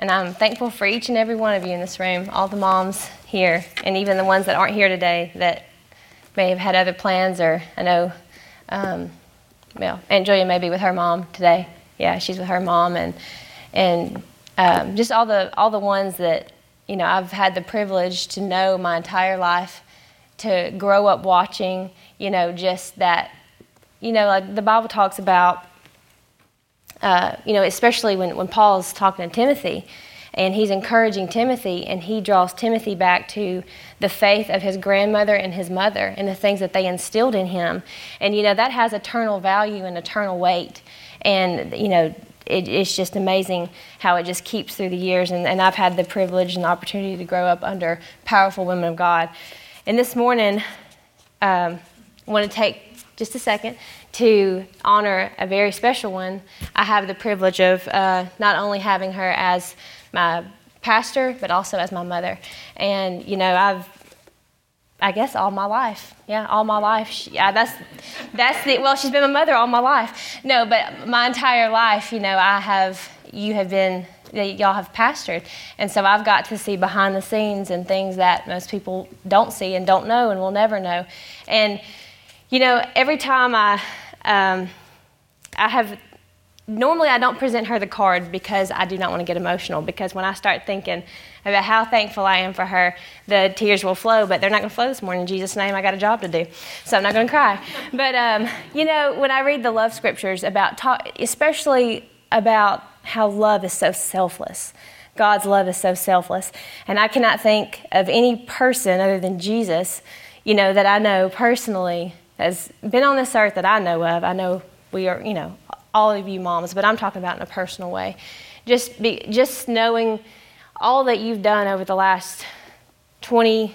And I'm thankful for each and every one of you in this room, all the moms here, and even the ones that aren't here today that may have had other plans, or I know, um, well, Aunt Julia may be with her mom today. Yeah, she's with her mom, and and um, just all the all the ones that you know I've had the privilege to know my entire life, to grow up watching. You know, just that. You know, like the Bible talks about uh, you know, especially when, when Paul's talking to Timothy and he's encouraging Timothy and he draws Timothy back to the faith of his grandmother and his mother and the things that they instilled in him. And, you know, that has eternal value and eternal weight. And, you know, it, it's just amazing how it just keeps through the years. And, and I've had the privilege and the opportunity to grow up under powerful women of God. And this morning, um, I want to take just a second to honor a very special one, I have the privilege of uh, not only having her as my pastor, but also as my mother. And, you know, I've, I guess all my life. Yeah, all my life. She, yeah, that's, that's the, well, she's been my mother all my life. No, but my entire life, you know, I have, you have been, y'all have pastored. And so I've got to see behind the scenes and things that most people don't see and don't know and will never know. And, you know, every time I, um, I have, normally I don't present her the card because I do not want to get emotional. Because when I start thinking about how thankful I am for her, the tears will flow, but they're not going to flow this morning. In Jesus' name, I got a job to do. So I'm not going to cry. But, um, you know, when I read the love scriptures about, talk, especially about how love is so selfless. God's love is so selfless. And I cannot think of any person other than Jesus, you know, that I know personally has been on this earth that I know of. I know we are, you know, all of you moms, but I'm talking about in a personal way. Just be, just knowing all that you've done over the last 20,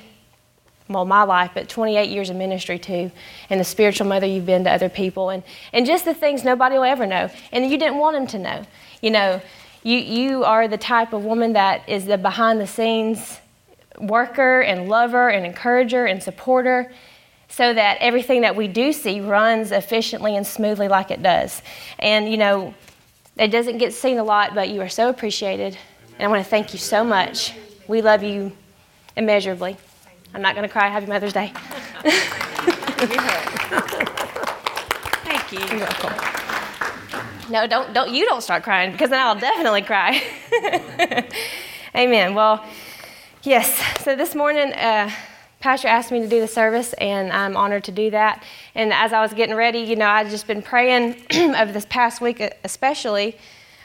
well, my life, but 28 years of ministry too, and the spiritual mother you've been to other people, and, and just the things nobody will ever know, and you didn't want them to know. You know, you, you are the type of woman that is the behind the scenes worker and lover and encourager and supporter so that everything that we do see runs efficiently and smoothly like it does. And, you know, it doesn't get seen a lot, but you are so appreciated. And I want to thank you so much. We love you immeasurably. I'm not going to cry. Happy Mother's Day. thank you. You're welcome. No, don't, don't, you don't start crying because then I'll definitely cry. Amen. Well, yes. So this morning, uh, Pastor asked me to do the service, and I'm honored to do that. And as I was getting ready, you know, I've just been praying over this past week, especially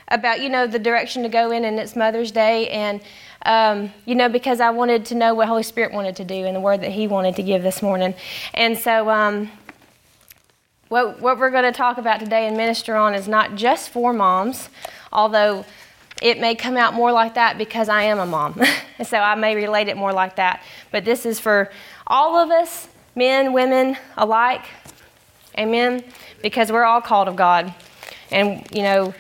about, you know, the direction to go in, and it's Mother's Day, and, um, you know, because I wanted to know what Holy Spirit wanted to do and the word that He wanted to give this morning. And so, um, what, what we're going to talk about today and minister on is not just for moms, although it may come out more like that because I am a mom. so I may relate it more like that. But this is for all of us, men, women alike. Amen. Because we're all called of God. And, you know,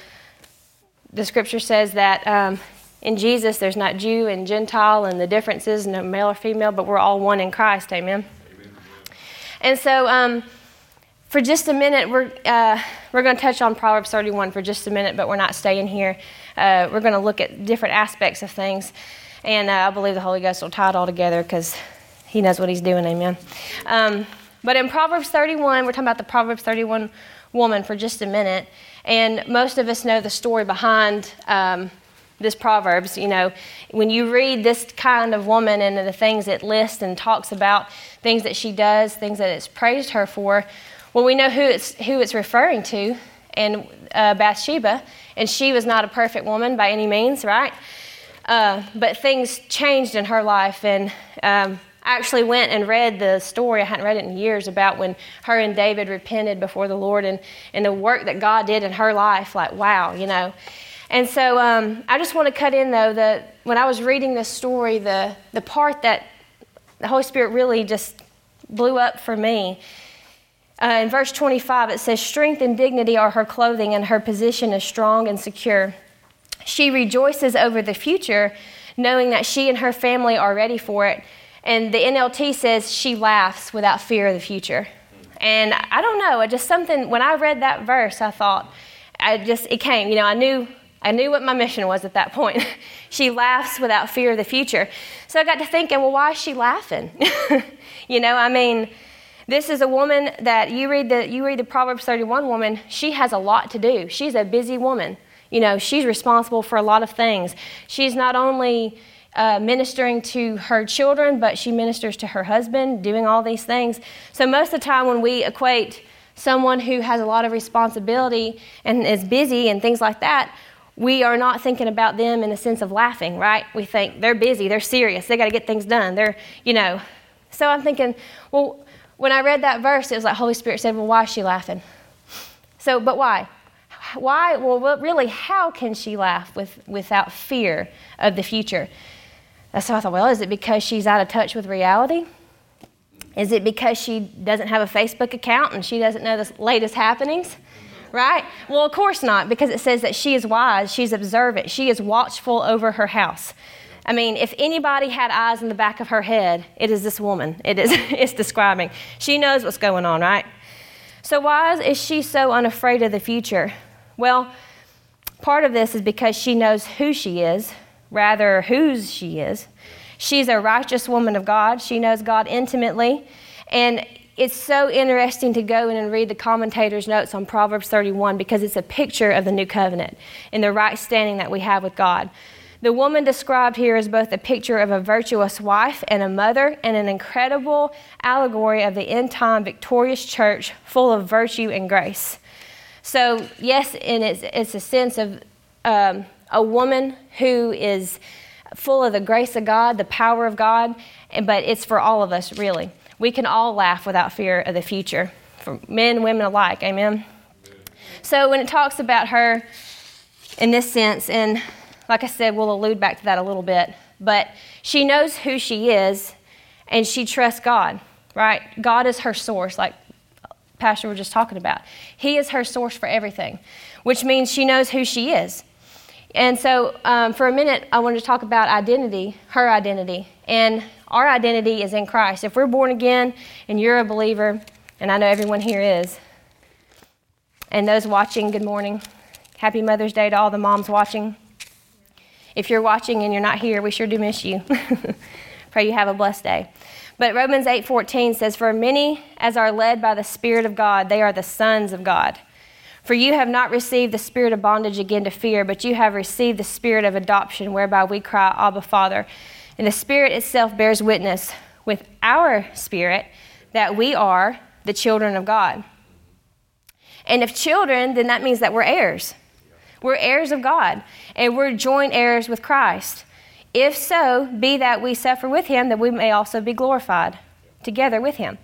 the scripture says that um, in Jesus there's not Jew and Gentile and the differences, no male or female, but we're all one in Christ. Amen. Amen. And so, um, for just a minute, we're, uh, we're going to touch on Proverbs 31 for just a minute, but we're not staying here. Uh, we're going to look at different aspects of things. And uh, I believe the Holy Ghost will tie it all together because He knows what He's doing. Amen. Um, but in Proverbs 31, we're talking about the Proverbs 31 woman for just a minute. And most of us know the story behind um, this Proverbs. You know, when you read this kind of woman and the things it lists and talks about, things that she does, things that it's praised her for, well, we know who it's, who it's referring to, and uh, Bathsheba, and she was not a perfect woman by any means, right? Uh, but things changed in her life, and um, I actually went and read the story. I hadn't read it in years about when her and David repented before the Lord and, and the work that God did in her life. Like, wow, you know. And so um, I just want to cut in, though, that when I was reading this story, the, the part that the Holy Spirit really just blew up for me uh, in verse 25, it says, Strength and dignity are her clothing, and her position is strong and secure. She rejoices over the future, knowing that she and her family are ready for it. And the NLT says she laughs without fear of the future. And I don't know, just something, when I read that verse, I thought, I just, it came, you know, I knew I knew what my mission was at that point. she laughs without fear of the future. So I got to thinking, well, why is she laughing? you know, I mean, this is a woman that you read the you read the Proverbs 31 woman, she has a lot to do. She's a busy woman. You know, she's responsible for a lot of things. She's not only uh, ministering to her children, but she ministers to her husband, doing all these things. So, most of the time, when we equate someone who has a lot of responsibility and is busy and things like that, we are not thinking about them in the sense of laughing, right? We think they're busy, they're serious, they got to get things done. They're, you know. So I'm thinking, well, when I read that verse, it was like Holy Spirit said, well, why is she laughing? So, but why? Why? Well, really, how can she laugh with, without fear of the future? That's So I thought, well, is it because she's out of touch with reality? Is it because she doesn't have a Facebook account and she doesn't know the latest happenings? Right? Well, of course not, because it says that she is wise, she's observant, she is watchful over her house. I mean, if anybody had eyes in the back of her head, it is this woman. It is it's describing. She knows what's going on, right? So why is she so unafraid of the future? Well, part of this is because she knows who she is, rather whose she is. She's a righteous woman of God. She knows God intimately. And it's so interesting to go in and read the commentator's notes on Proverbs 31 because it's a picture of the new covenant and the right standing that we have with God. The woman described here is both a picture of a virtuous wife and a mother and an incredible allegory of the end time victorious church full of virtue and grace. So, yes, and it's, it's a sense of um, a woman who is full of the grace of God, the power of God, but it's for all of us, really. We can all laugh without fear of the future, for men women alike. Amen? So when it talks about her in this sense, and like I said, we'll allude back to that a little bit, but she knows who she is and she trusts God, right? God is her source, like Pastor was just talking about. He is her source for everything, which means she knows who she is. And so, um, for a minute, I wanted to talk about identity, her identity. And our identity is in Christ. If we're born again and you're a believer, and I know everyone here is, and those watching, good morning. Happy Mother's Day to all the moms watching. If you're watching and you're not here, we sure do miss you. Pray you have a blessed day. But Romans 8:14 says, "For many as are led by the Spirit of God, they are the sons of God." For you have not received the spirit of bondage again to fear, but you have received the spirit of adoption, whereby we cry, Abba, Father. And the Spirit itself bears witness with our spirit that we are the children of God. And if children, then that means that we're heirs. We're heirs of God, and we're joint heirs with Christ. If so, be that we suffer with him, that we may also be glorified together with him.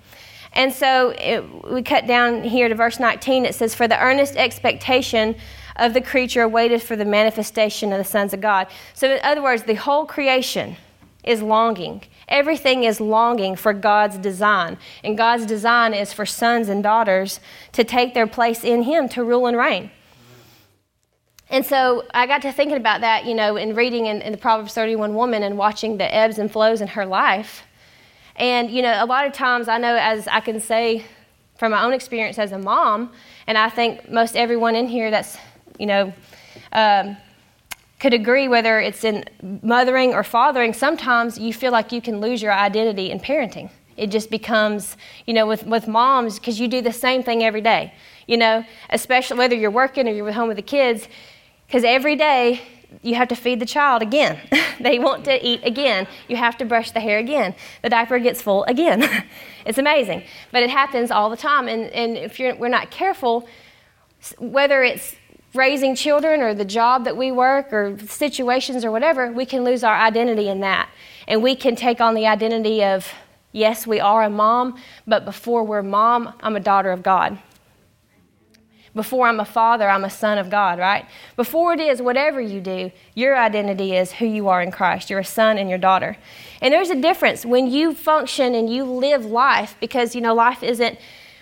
And so it, we cut down here to verse 19. It says, For the earnest expectation of the creature waited for the manifestation of the sons of God. So, in other words, the whole creation is longing. Everything is longing for God's design. And God's design is for sons and daughters to take their place in Him to rule and reign. And so I got to thinking about that, you know, in reading in, in the Proverbs 31 woman and watching the ebbs and flows in her life. And, you know, a lot of times I know, as I can say from my own experience as a mom, and I think most everyone in here that's, you know, um, could agree whether it's in mothering or fathering, sometimes you feel like you can lose your identity in parenting. It just becomes, you know, with, with moms, because you do the same thing every day, you know, especially whether you're working or you're home with the kids, because every day you have to feed the child again. they want to eat again. You have to brush the hair again. The diaper gets full again. it's amazing. But it happens all the time. And, and if we're not careful, whether it's raising children or the job that we work or situations or whatever, we can lose our identity in that. And we can take on the identity of, yes, we are a mom, but before we're mom, I'm a daughter of God. Before I'm a father, I'm a son of God, right? Before it is, whatever you do, your identity is who you are in Christ. You're a son and your daughter. And there's a difference when you function and you live life because, you know, life isn't,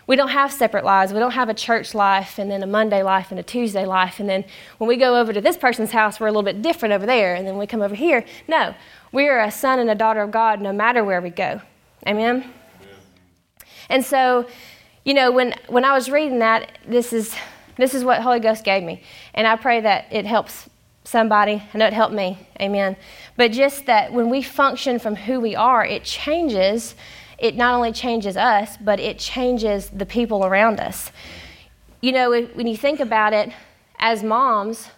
we don't have separate lives. We don't have a church life and then a Monday life and a Tuesday life. And then when we go over to this person's house, we're a little bit different over there. And then we come over here. No, we are a son and a daughter of God no matter where we go. Amen? Amen. And so, you know, when, when I was reading that, this is, this is what Holy Ghost gave me. And I pray that it helps somebody. I know it helped me. Amen. But just that when we function from who we are, it changes. It not only changes us, but it changes the people around us. You know, when you think about it, as moms,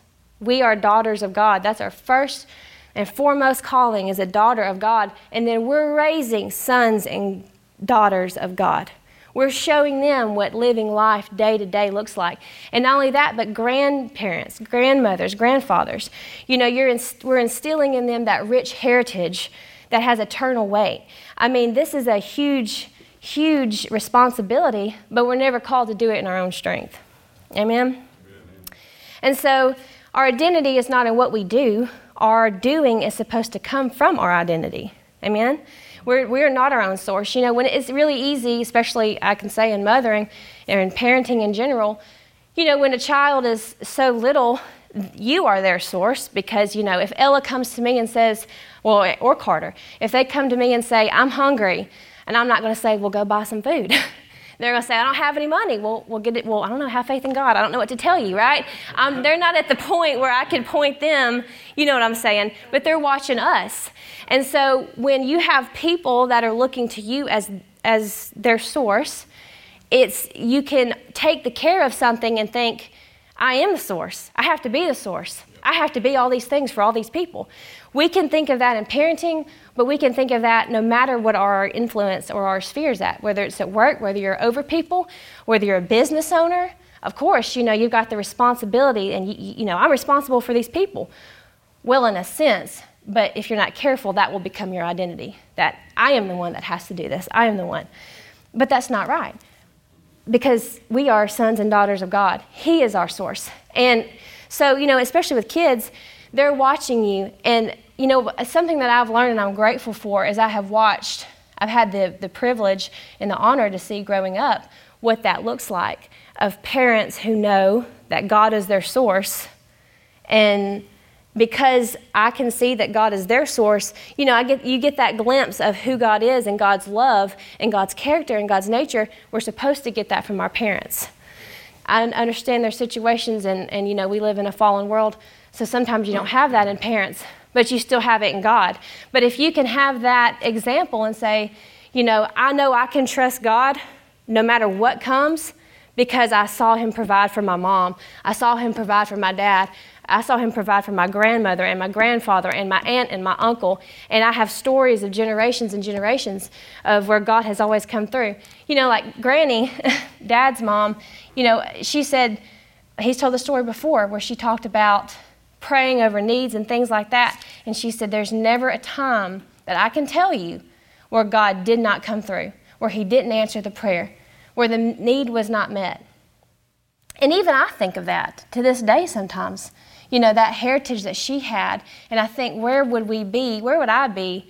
we are daughters of God. That's our first and foremost calling as a daughter of God. And then we're raising sons and daughters of God. We're showing them what living life day to day looks like. And not only that, but grandparents, grandmothers, grandfathers. You know, you're inst- we're instilling in them that rich heritage that has eternal weight. I mean, this is a huge, huge responsibility, but we're never called to do it in our own strength. Amen? And so our identity is not in what we do, our doing is supposed to come from our identity. Amen? We're, we're not our own source. You know, when it's really easy, especially I can say in mothering or in parenting in general, you know, when a child is so little, you are their source because, you know, if Ella comes to me and says, well, or Carter, if they come to me and say, I'm hungry, and I'm not going to say, well, go buy some food. They're going to say, I don't have any money. Well, we'll get it. Well, I don't know. Have faith in God. I don't know what to tell you, right? Um, they're not at the point where I could point them, you know what I'm saying, but they're watching us. And so when you have people that are looking to you as, as their source, it's, you can take the care of something and think, I am the source. I have to be the source. I have to be all these things for all these people. We can think of that in parenting, but we can think of that no matter what our influence or our sphere is at, whether it's at work, whether you're over people, whether you're a business owner. Of course, you know, you've got the responsibility, and, you, you know, I'm responsible for these people. Well, in a sense, but if you're not careful, that will become your identity that I am the one that has to do this, I am the one. But that's not right because we are sons and daughters of God. He is our source. And so, you know, especially with kids, they're watching you, and you know, something that I've learned and I'm grateful for is I have watched, I've had the, the privilege and the honor to see growing up what that looks like of parents who know that God is their source. And because I can see that God is their source, you know, I get, you get that glimpse of who God is and God's love and God's character and God's nature. We're supposed to get that from our parents. I understand their situations, and, and you know, we live in a fallen world, so sometimes you don't have that in parents but you still have it in God. But if you can have that example and say, you know, I know I can trust God no matter what comes because I saw him provide for my mom. I saw him provide for my dad. I saw him provide for my grandmother and my grandfather and my aunt and my uncle. And I have stories of generations and generations of where God has always come through. You know, like Granny, dad's mom, you know, she said, he's told the story before where she talked about praying over needs and things like that. And she said, There's never a time that I can tell you where God did not come through, where He didn't answer the prayer, where the need was not met. And even I think of that to this day sometimes. You know, that heritage that she had. And I think, where would we be? Where would I be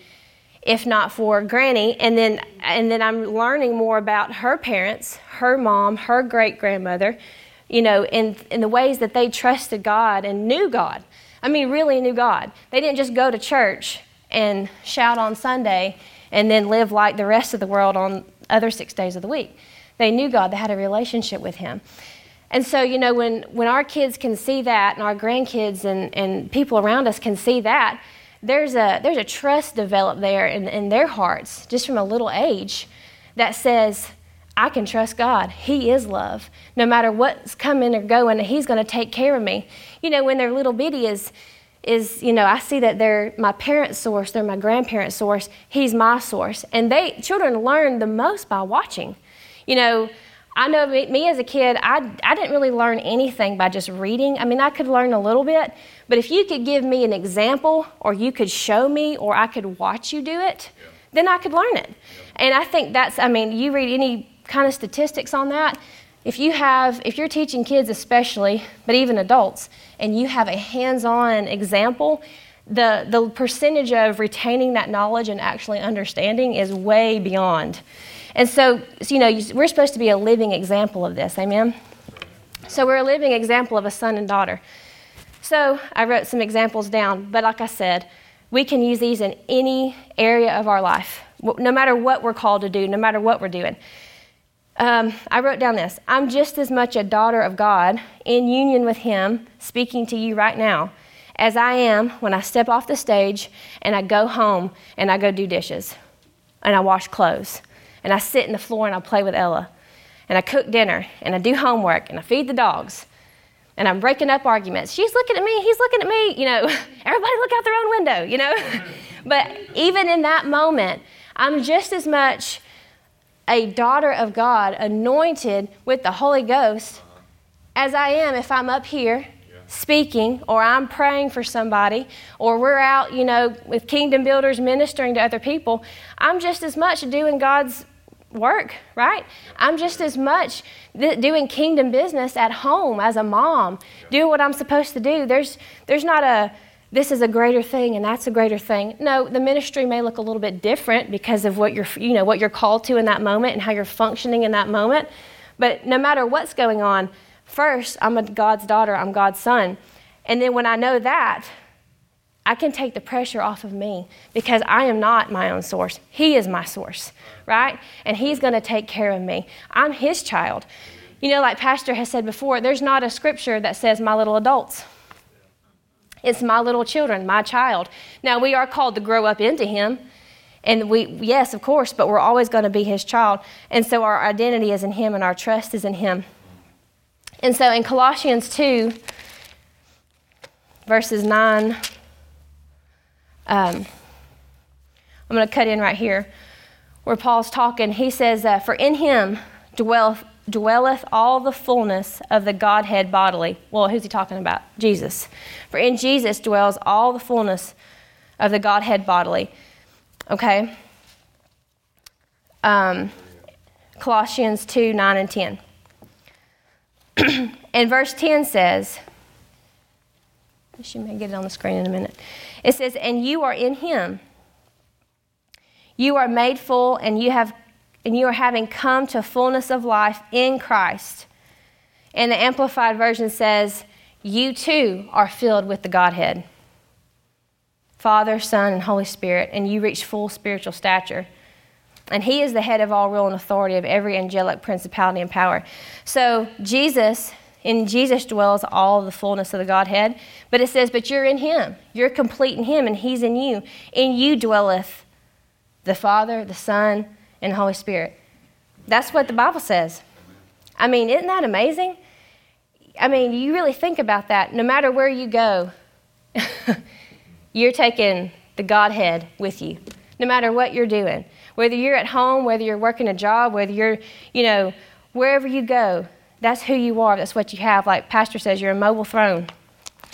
if not for Granny? And then, and then I'm learning more about her parents, her mom, her great grandmother, you know, in, in the ways that they trusted God and knew God. I mean, really knew God. They didn't just go to church and shout on Sunday and then live like the rest of the world on other six days of the week. They knew God, they had a relationship with Him. And so, you know, when, when our kids can see that and our grandkids and, and people around us can see that, there's a, there's a trust developed there in, in their hearts just from a little age that says, I can trust God. He is love. No matter what's coming or going, He's going to take care of me. You know, when they're little bitty is, is you know, I see that they're my parents' source, they're my grandparents' source. He's my source, and they children learn the most by watching. You know, I know me, me as a kid, I I didn't really learn anything by just reading. I mean, I could learn a little bit, but if you could give me an example, or you could show me, or I could watch you do it, yeah. then I could learn it. Yeah. And I think that's, I mean, you read any kind of statistics on that. If you have, if you're teaching kids especially, but even adults, and you have a hands-on example, the, the percentage of retaining that knowledge and actually understanding is way beyond. And so, so you know, we're supposed to be a living example of this, amen? So we're a living example of a son and daughter. So I wrote some examples down, but like I said, we can use these in any area of our life, no matter what we're called to do, no matter what we're doing. Um, I wrote down this I'm just as much a daughter of God in union with Him, speaking to you right now, as I am when I step off the stage and I go home and I go do dishes and I wash clothes and I sit in the floor and I play with Ella and I cook dinner and I do homework and I feed the dogs and I'm breaking up arguments. She's looking at me, he's looking at me, you know, everybody look out their own window, you know. but even in that moment, I'm just as much a daughter of God, anointed with the Holy Ghost, uh-huh. as I am if I'm up here speaking or I'm praying for somebody or we're out, you know, with kingdom builders ministering to other people. I'm just as much doing God's work, right? I'm just as much th- doing kingdom business at home as a mom, doing what I'm supposed to do. There's there's not a this is a greater thing and that's a greater thing. No, the ministry may look a little bit different because of what you're you know what you're called to in that moment and how you're functioning in that moment. But no matter what's going on, first I'm a God's daughter, I'm God's son. And then when I know that, I can take the pressure off of me because I am not my own source. He is my source, right? And He's going to take care of me. I'm His child. You know, like Pastor has said before, there's not a scripture that says my little adults. It's my little children, my child. Now, we are called to grow up into Him. And we, yes, of course, but we're always going to be His child. And so our identity is in Him and our trust is in Him. And so in Colossians 2, verses 9 um, I'm going to cut in right here where Paul's talking. He says, uh, For in him dwell, dwelleth all the fullness of the Godhead bodily. Well, who's he talking about? Jesus. For in Jesus dwells all the fullness of the Godhead bodily. Okay? Um, Colossians 2 9 and 10. and verse 10 says, she may get it on the screen in a minute. It says, And you are in him. You are made full, and you have and you are having come to fullness of life in Christ. And the Amplified Version says, You too are filled with the Godhead. Father, Son, and Holy Spirit, and you reach full spiritual stature. And he is the head of all rule and authority of every angelic principality and power. So Jesus in Jesus dwells all the fullness of the Godhead. But it says, But you're in Him. You're complete in Him, and He's in you. In you dwelleth the Father, the Son, and the Holy Spirit. That's what the Bible says. I mean, isn't that amazing? I mean, you really think about that. No matter where you go, you're taking the Godhead with you. No matter what you're doing, whether you're at home, whether you're working a job, whether you're, you know, wherever you go, that's who you are. That's what you have. Like Pastor says, you're a mobile throne.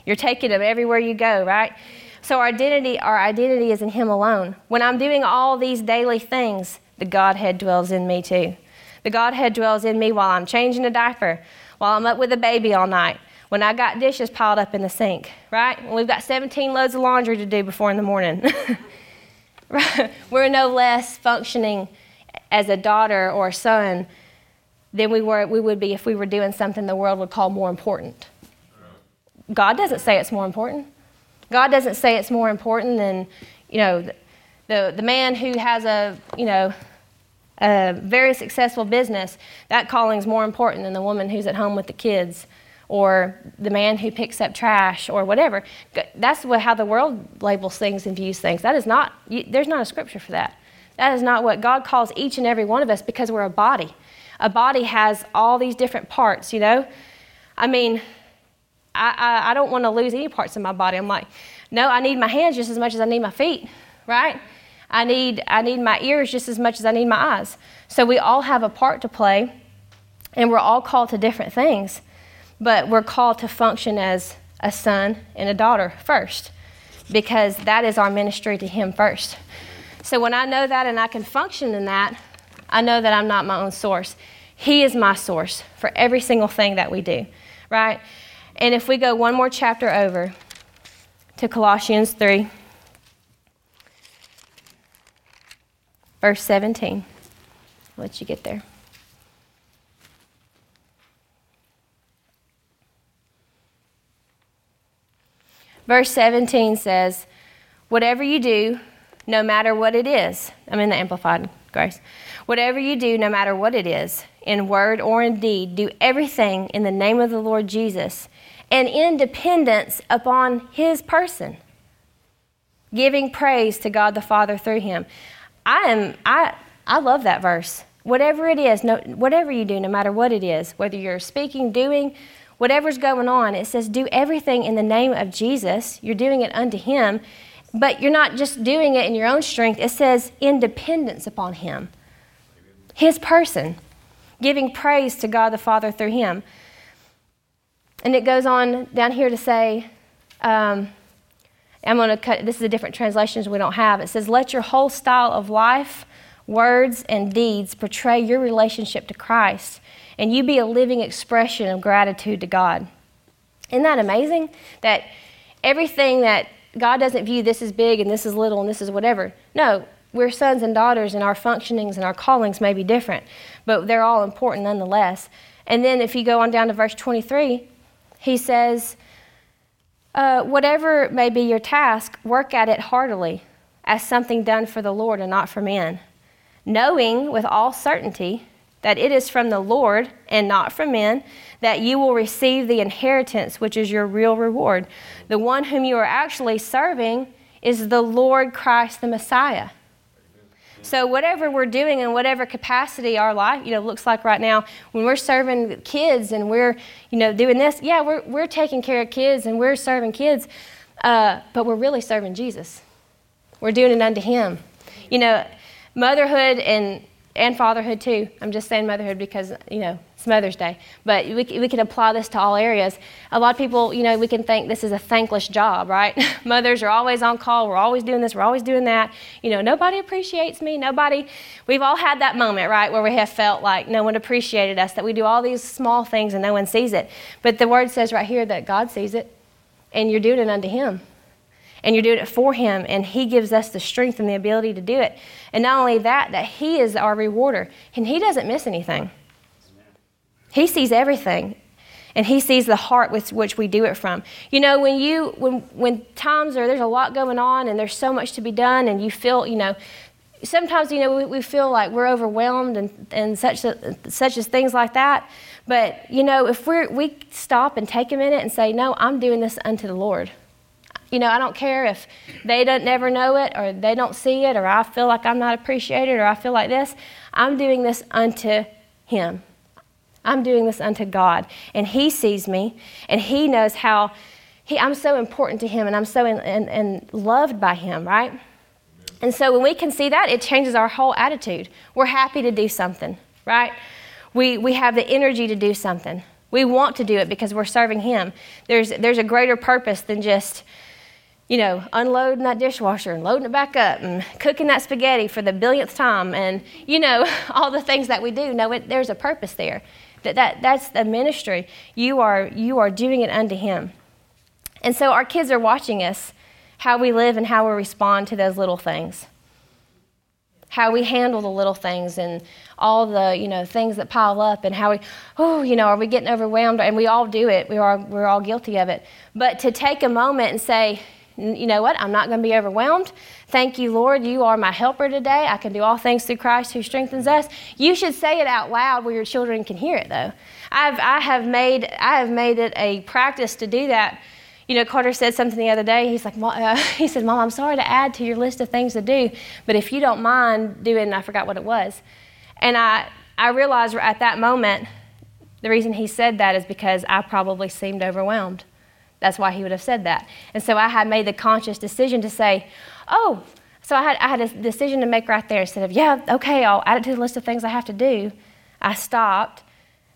You're taking them everywhere you go, right? So our identity, our identity is in Him alone. When I'm doing all these daily things, the Godhead dwells in me too. The Godhead dwells in me while I'm changing a diaper, while I'm up with a baby all night, when I got dishes piled up in the sink, right? When we've got 17 loads of laundry to do before in the morning. We're no less functioning as a daughter or a son than we, were, we would be if we were doing something the world would call more important. God doesn't say it's more important. God doesn't say it's more important than, you know, the, the, the man who has a, you know, a very successful business, that calling is more important than the woman who's at home with the kids or the man who picks up trash or whatever. That's what, how the world labels things and views things. That is not, there's not a scripture for that. That is not what God calls each and every one of us because we're a body a body has all these different parts, you know? I mean, I, I, I don't want to lose any parts of my body. I'm like, no, I need my hands just as much as I need my feet, right? I need, I need my ears just as much as I need my eyes. So we all have a part to play, and we're all called to different things, but we're called to function as a son and a daughter first, because that is our ministry to Him first. So when I know that and I can function in that, I know that I'm not my own source. He is my source for every single thing that we do, right? And if we go one more chapter over to Colossians 3, verse 17, I'll let you get there. Verse 17 says, Whatever you do, no matter what it is, I'm in the Amplified Grace. Whatever you do, no matter what it is, in word or in deed, do everything in the name of the Lord Jesus and in dependence upon his person, giving praise to God the Father through him. I am I I love that verse. Whatever it is, no, whatever you do, no matter what it is, whether you're speaking, doing, whatever's going on, it says do everything in the name of Jesus. You're doing it unto him, but you're not just doing it in your own strength. It says in dependence upon him. His person, giving praise to God the Father through him. And it goes on down here to say, um, I'm going to cut, this is a different translation we don't have. It says, Let your whole style of life, words, and deeds portray your relationship to Christ, and you be a living expression of gratitude to God. Isn't that amazing? That everything that God doesn't view this is big and this is little and this is whatever. No, we're sons and daughters, and our functionings and our callings may be different, but they're all important nonetheless. And then if you go on down to verse 23, he says, uh, Whatever may be your task, work at it heartily, as something done for the Lord and not for men, knowing with all certainty that it is from the Lord and not from men that you will receive the inheritance, which is your real reward. The one whom you are actually serving is the Lord Christ the Messiah. So whatever we're doing in whatever capacity our life, you know, looks like right now, when we're serving kids and we're, you know, doing this, yeah, we're, we're taking care of kids and we're serving kids, uh, but we're really serving Jesus. We're doing it unto Him. You know, motherhood and and fatherhood too. I'm just saying motherhood because, you know, it's Mother's Day. But we, we can apply this to all areas. A lot of people, you know, we can think this is a thankless job, right? Mothers are always on call. We're always doing this. We're always doing that. You know, nobody appreciates me. Nobody, we've all had that moment, right, where we have felt like no one appreciated us, that we do all these small things and no one sees it. But the word says right here that God sees it and you're doing it unto Him and you're doing it for him and he gives us the strength and the ability to do it and not only that that he is our rewarder and he doesn't miss anything he sees everything and he sees the heart with which we do it from you know when you when when times are there's a lot going on and there's so much to be done and you feel you know sometimes you know we, we feel like we're overwhelmed and, and such such as things like that but you know if we we stop and take a minute and say no i'm doing this unto the lord you know, I don't care if they don't never know it or they don't see it or I feel like I'm not appreciated or I feel like this. I'm doing this unto Him. I'm doing this unto God. And He sees me and He knows how he, I'm so important to Him and I'm so in, in, in loved by Him, right? And so when we can see that, it changes our whole attitude. We're happy to do something, right? We, we have the energy to do something. We want to do it because we're serving Him. There's, there's a greater purpose than just you know, unloading that dishwasher and loading it back up and cooking that spaghetti for the billionth time and, you know, all the things that we do. No, it, there's a purpose there. That, that, that's the ministry. You are, you are doing it unto Him. And so our kids are watching us, how we live and how we respond to those little things. How we handle the little things and all the, you know, things that pile up and how we, oh, you know, are we getting overwhelmed? And we all do it. We are, we're all guilty of it. But to take a moment and say, you know what? I'm not going to be overwhelmed. Thank you, Lord. You are my helper today. I can do all things through Christ who strengthens us. You should say it out loud where your children can hear it, though. I've, I, have made, I have made it a practice to do that. You know, Carter said something the other day. He's like, uh, he said, Mom, I'm sorry to add to your list of things to do, but if you don't mind doing, I forgot what it was. And I, I realized at that moment, the reason he said that is because I probably seemed overwhelmed. That's why he would have said that. And so I had made the conscious decision to say, oh, so I had, I had a decision to make right there instead of, yeah, okay, I'll add it to the list of things I have to do. I stopped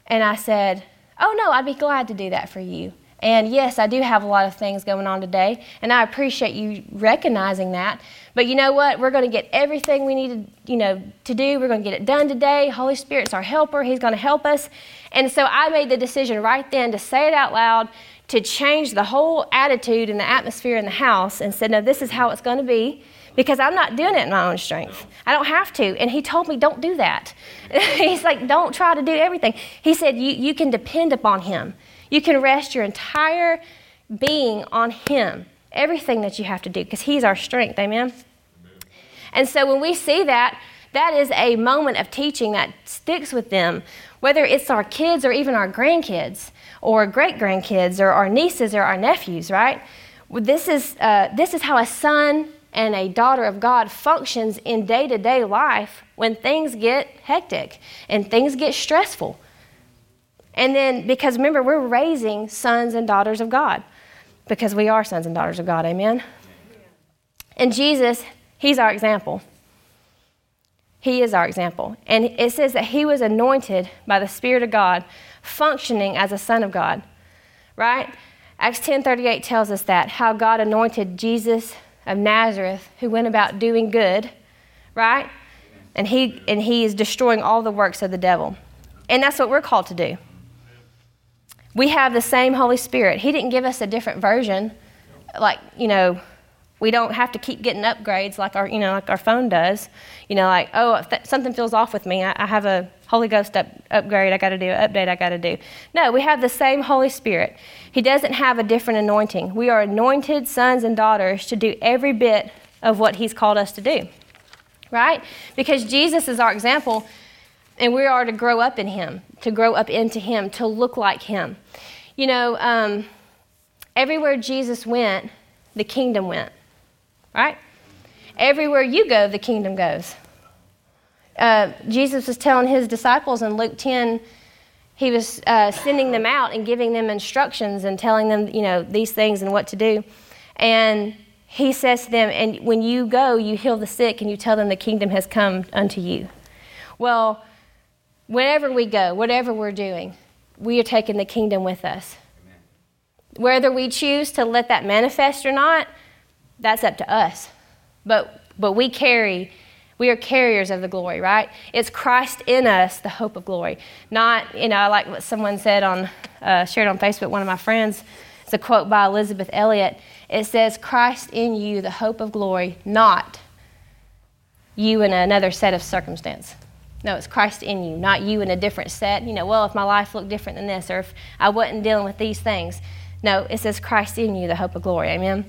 and I said, oh, no, I'd be glad to do that for you. And yes, I do have a lot of things going on today, and I appreciate you recognizing that. But you know what? We're going to get everything we need to, you know, to do. We're going to get it done today. Holy Spirit's our helper. He's going to help us. And so I made the decision right then to say it out loud, to change the whole attitude and the atmosphere in the house and said, No, this is how it's going to be because I'm not doing it in my own strength. I don't have to. And he told me, Don't do that. He's like, Don't try to do everything. He said, you, you can depend upon him, you can rest your entire being on him, everything that you have to do because he's our strength. Amen? And so when we see that, that is a moment of teaching that sticks with them, whether it's our kids or even our grandkids or great grandkids or our nieces or our nephews, right? This is, uh, this is how a son and a daughter of God functions in day to day life when things get hectic and things get stressful. And then, because remember, we're raising sons and daughters of God because we are sons and daughters of God, amen? And Jesus, He's our example. He is our example. And it says that He was anointed by the Spirit of God, functioning as a Son of God, right? Acts 10:38 tells us that how God anointed Jesus of Nazareth who went about doing good, right? And he and he is destroying all the works of the devil. And that's what we're called to do. We have the same Holy Spirit. He didn't give us a different version like, you know, we don't have to keep getting upgrades like our, you know, like our phone does. You know, like, oh, th- something feels off with me, I, I have a Holy Ghost up, upgrade I got to do, An update I got to do. No, we have the same Holy Spirit. He doesn't have a different anointing. We are anointed sons and daughters to do every bit of what He's called us to do, right? Because Jesus is our example, and we are to grow up in Him, to grow up into Him, to look like Him. You know, um, everywhere Jesus went, the kingdom went right? Everywhere you go, the kingdom goes. Uh, Jesus was telling his disciples in Luke 10, he was uh, sending them out and giving them instructions and telling them, you know, these things and what to do. And he says to them, and when you go, you heal the sick and you tell them the kingdom has come unto you. Well, wherever we go, whatever we're doing, we are taking the kingdom with us. Amen. Whether we choose to let that manifest or not, that's up to us. But, but we carry, we are carriers of the glory, right? It's Christ in us, the hope of glory. Not, you know, I like what someone said on, uh, shared on Facebook, one of my friends. It's a quote by Elisabeth Elliot. It says, Christ in you, the hope of glory, not you in another set of circumstance. No, it's Christ in you, not you in a different set. You know, well, if my life looked different than this, or if I wasn't dealing with these things. No, it says Christ in you, the hope of glory. Amen.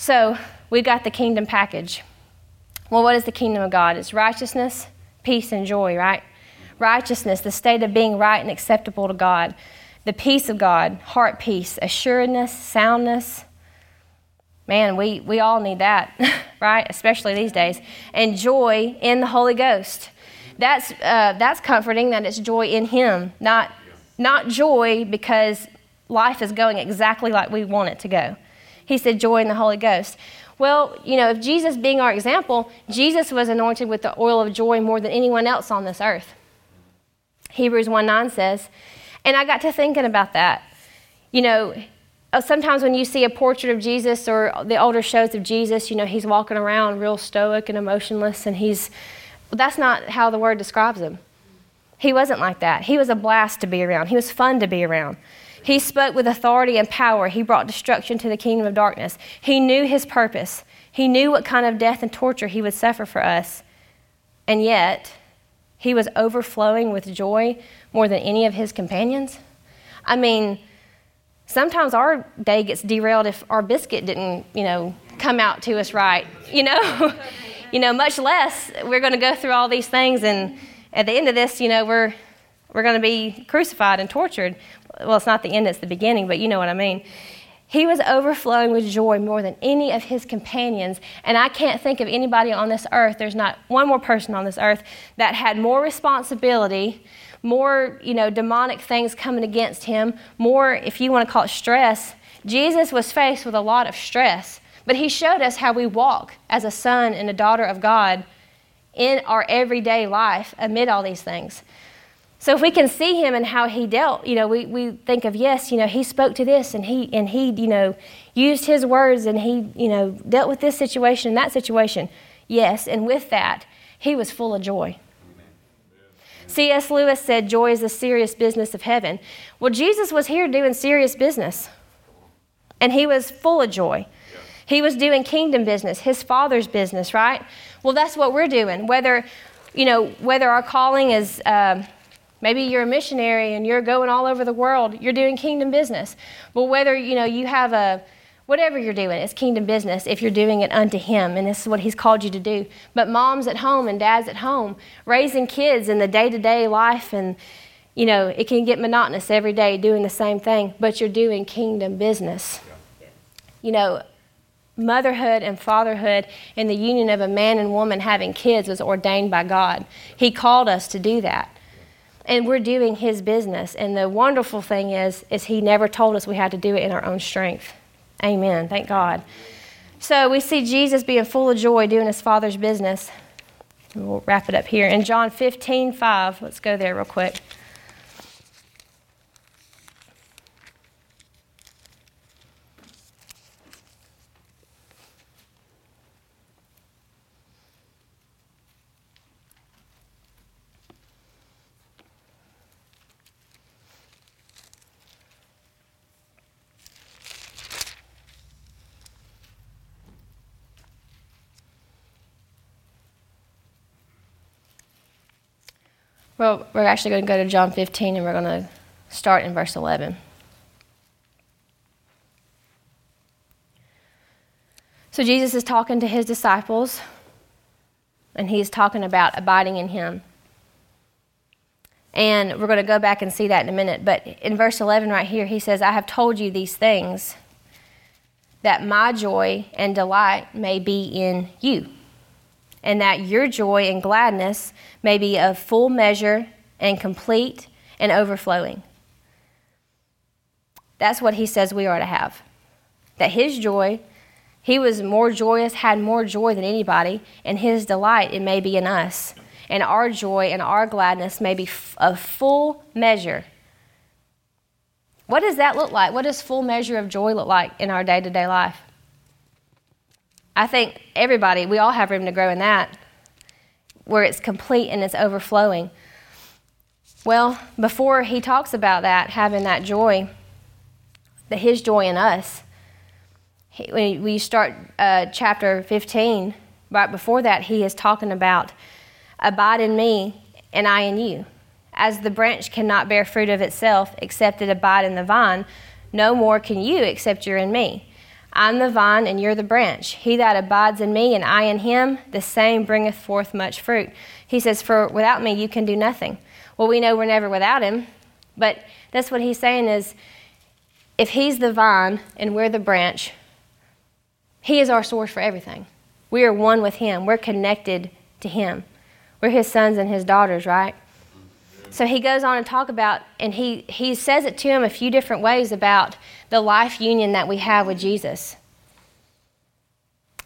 So we've got the kingdom package. Well, what is the kingdom of God? It's righteousness, peace, and joy, right? Righteousness, the state of being right and acceptable to God. The peace of God, heart peace, assuredness, soundness. Man, we, we all need that, right? Especially these days. And joy in the Holy Ghost. That's, uh, that's comforting that it's joy in Him, not, not joy because life is going exactly like we want it to go. He said, joy in the Holy Ghost. Well, you know, if Jesus being our example, Jesus was anointed with the oil of joy more than anyone else on this earth. Hebrews 1 9 says, and I got to thinking about that. You know, uh, sometimes when you see a portrait of Jesus or the older shows of Jesus, you know, he's walking around real stoic and emotionless, and he's, that's not how the word describes him. He wasn't like that. He was a blast to be around, he was fun to be around. He spoke with authority and power. He brought destruction to the kingdom of darkness. He knew his purpose. He knew what kind of death and torture he would suffer for us. And yet, he was overflowing with joy more than any of his companions. I mean, sometimes our day gets derailed if our biscuit didn't, you know, come out to us right, you know? you know, much less we're going to go through all these things and at the end of this, you know, we're we're going to be crucified and tortured well, it's not the end, it's the beginning, but you know what I mean. He was overflowing with joy more than any of his companions. And I can't think of anybody on this earth, there's not one more person on this earth that had more responsibility, more, you know, demonic things coming against him, more, if you want to call it stress. Jesus was faced with a lot of stress, but he showed us how we walk as a son and a daughter of God in our everyday life amid all these things. So if we can see him and how he dealt, you know, we, we think of, yes, you know, he spoke to this and he, and he, you know, used his words and he, you know, dealt with this situation and that situation. Yes, and with that, he was full of joy. C.S. Lewis said, Joy is the serious business of heaven. Well, Jesus was here doing serious business, and he was full of joy. He was doing kingdom business, his father's business, right? Well, that's what we're doing. Whether, you know, whether our calling is. Um, Maybe you're a missionary and you're going all over the world. You're doing kingdom business. But whether, you know, you have a whatever you're doing, it's kingdom business if you're doing it unto him and this is what he's called you to do. But moms at home and dads at home, raising kids in the day-to-day life and You know, it can get monotonous every day doing the same thing, but you're doing kingdom business. You know, motherhood and fatherhood and the union of a man and woman having kids was ordained by God. He called us to do that. And we're doing his business. And the wonderful thing is is he never told us we had to do it in our own strength. Amen. Thank God. So we see Jesus being full of joy doing his father's business. We'll wrap it up here. In John 15, 5, let's go there real quick. Well, we're actually going to go to John 15 and we're going to start in verse 11. So Jesus is talking to his disciples and he's talking about abiding in him. And we're going to go back and see that in a minute. But in verse 11 right here, he says, I have told you these things that my joy and delight may be in you and that your joy and gladness may be of full measure and complete and overflowing. That's what he says we are to have. That his joy, he was more joyous, had more joy than anybody, and his delight, it may be in us. And our joy and our gladness may be of full measure. What does that look like? What does full measure of joy look like in our day to day life? I think everybody, we all have room to grow in that, where it's complete and it's overflowing. Well, before he talks about that, having that joy, that his joy in us, he, when we start uh, chapter 15, right before that, he is talking about abide in me and I in you. As the branch cannot bear fruit of itself except it abide in the vine, no more can you except you're in me. I'm the vine, and you're the branch. He that abides in me, and I in him, the same bringeth forth much fruit. He says, For without me, you can do nothing. Well, we know we're never without him, but that's what he's saying is if he's the vine and we're the branch, he is our source for everything. We are one with him, we're connected to him. We're his sons and his daughters, right? So he goes on to talk about, and he, he says it to him a few different ways about the life union that we have with Jesus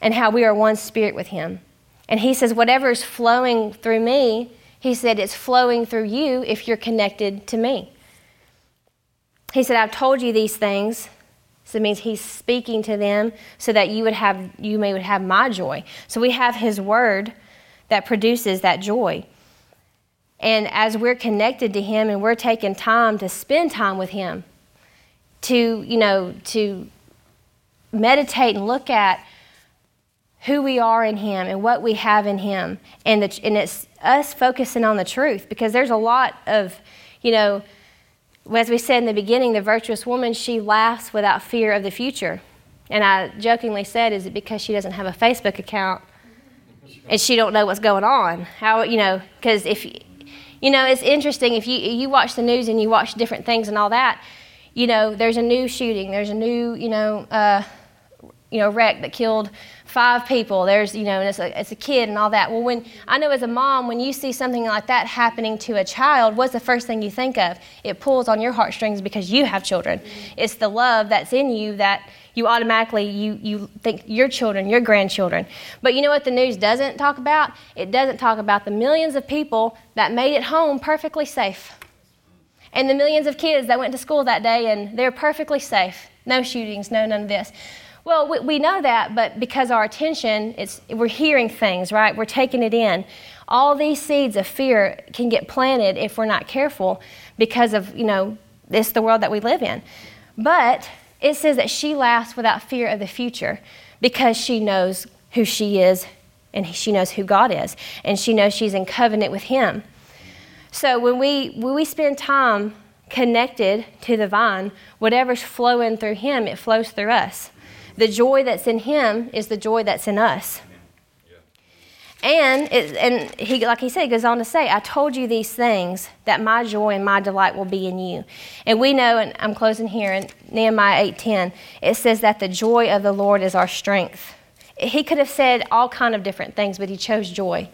and how we are one spirit with him. And he says, whatever is flowing through me, he said, it's flowing through you if you're connected to me. He said, I've told you these things. So it means he's speaking to them so that you would have you may would have my joy. So we have his word that produces that joy. And as we're connected to Him and we're taking time to spend time with Him, to, you know, to meditate and look at who we are in Him and what we have in Him. And, the, and it's us focusing on the truth because there's a lot of, you know, as we said in the beginning, the virtuous woman, she laughs without fear of the future. And I jokingly said, is it because she doesn't have a Facebook account and she don't know what's going on? How, you know, because if you know, it's interesting if you you watch the news and you watch different things and all that. You know, there's a new shooting. There's a new you know uh, you know wreck that killed five people. There's you know, and it's a it's a kid and all that. Well, when I know as a mom, when you see something like that happening to a child, what's the first thing you think of? It pulls on your heartstrings because you have children. It's the love that's in you that you automatically you, you think your children, your grandchildren. But you know what the news doesn't talk about? It doesn't talk about the millions of people that made it home perfectly safe. And the millions of kids that went to school that day and they're perfectly safe. No shootings, no none of this. Well, we, we know that, but because our attention, it's, we're hearing things, right? We're taking it in. All these seeds of fear can get planted if we're not careful because of, you know, this the world that we live in. But it says that she laughs without fear of the future because she knows who she is and she knows who God is and she knows she's in covenant with him. So when we when we spend time connected to the vine, whatever's flowing through him, it flows through us. The joy that's in him is the joy that's in us. And it, and he like he said, goes on to say, I told you these things that my joy and my delight will be in you. And we know, and I'm closing here in Nehemiah 8:10, it says that the joy of the Lord is our strength. He could have said all kind of different things, but he chose joy.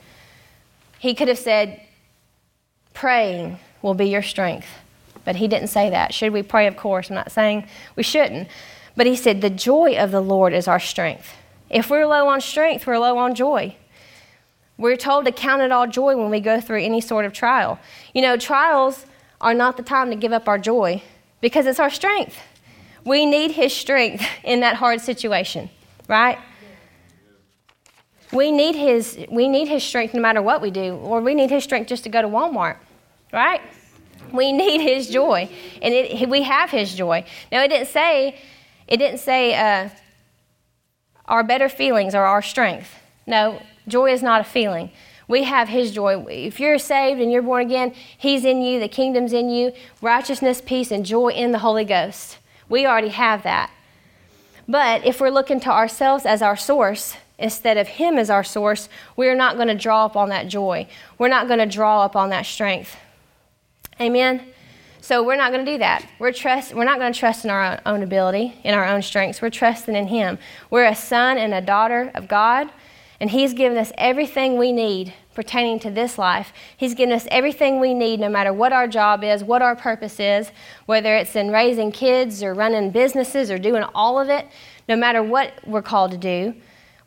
He could have said, praying will be your strength. But he didn't say that. Should we pray? Of course. I'm not saying we shouldn't. But he said, the joy of the Lord is our strength. If we're low on strength, we're low on joy. We're told to count it all joy when we go through any sort of trial. You know, trials are not the time to give up our joy because it's our strength. We need His strength in that hard situation, right? We need His, we need his strength no matter what we do, or we need His strength just to go to Walmart, right? We need His joy, and it, we have His joy. Now, it didn't say, it didn't say uh, our better feelings are our strength. No, joy is not a feeling. We have His joy. If you're saved and you're born again, He's in you, the kingdom's in you, righteousness, peace, and joy in the Holy Ghost. We already have that. But if we're looking to ourselves as our source, instead of Him as our source, we're not going to draw up on that joy. We're not going to draw up on that strength. Amen? So we're not going to do that. We're, trust, we're not going to trust in our own ability, in our own strengths. We're trusting in Him. We're a son and a daughter of God, and He's given us everything we need pertaining to this life. He's given us everything we need, no matter what our job is, what our purpose is, whether it's in raising kids or running businesses or doing all of it, no matter what we're called to do.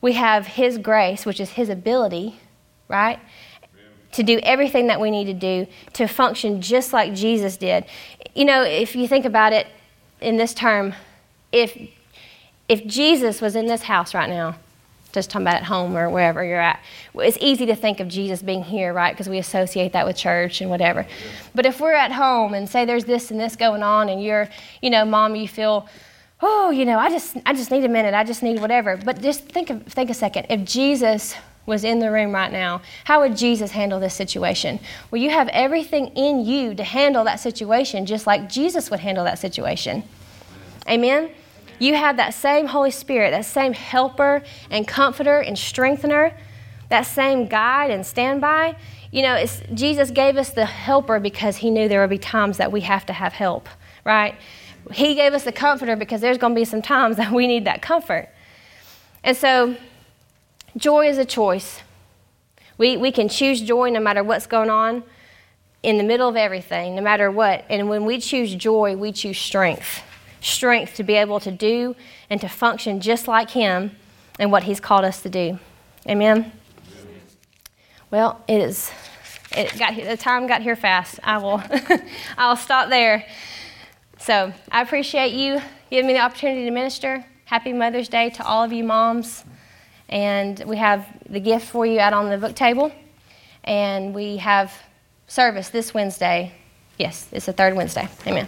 We have His grace, which is His ability, right? to do everything that we need to do to function just like Jesus did. You know, if you think about it in this term, if if Jesus was in this house right now, just talking about at home or wherever you're at, it's easy to think of Jesus being here, right? Because we associate that with church and whatever. But if we're at home and say there's this and this going on, and you're, you know, mom, you feel, oh, you know, I just I just need a minute, I just need whatever. But just think of think a second. If Jesus was in the room right now, how would Jesus handle this situation? Well, you have everything in you to handle that situation just like Jesus would handle that situation. Amen? You have that same Holy Spirit, that same helper and comforter and strengthener, that same guide and standby. You know, Jesus gave us the helper because he knew there would be times that we have to have help, right? He gave us the comforter because there's going to be some times that we need that comfort. And so, Joy is a choice. We, we can choose joy no matter what's going on in the middle of everything, no matter what. And when we choose joy, we choose strength strength to be able to do and to function just like Him and what He's called us to do. Amen? Well, it is. It got the time got here fast. I will. I'll stop there. So I appreciate you giving me the opportunity to minister. Happy Mother's Day to all of you moms. And we have the gift for you out on the book table. And we have service this Wednesday. Yes, it's the third Wednesday. Amen.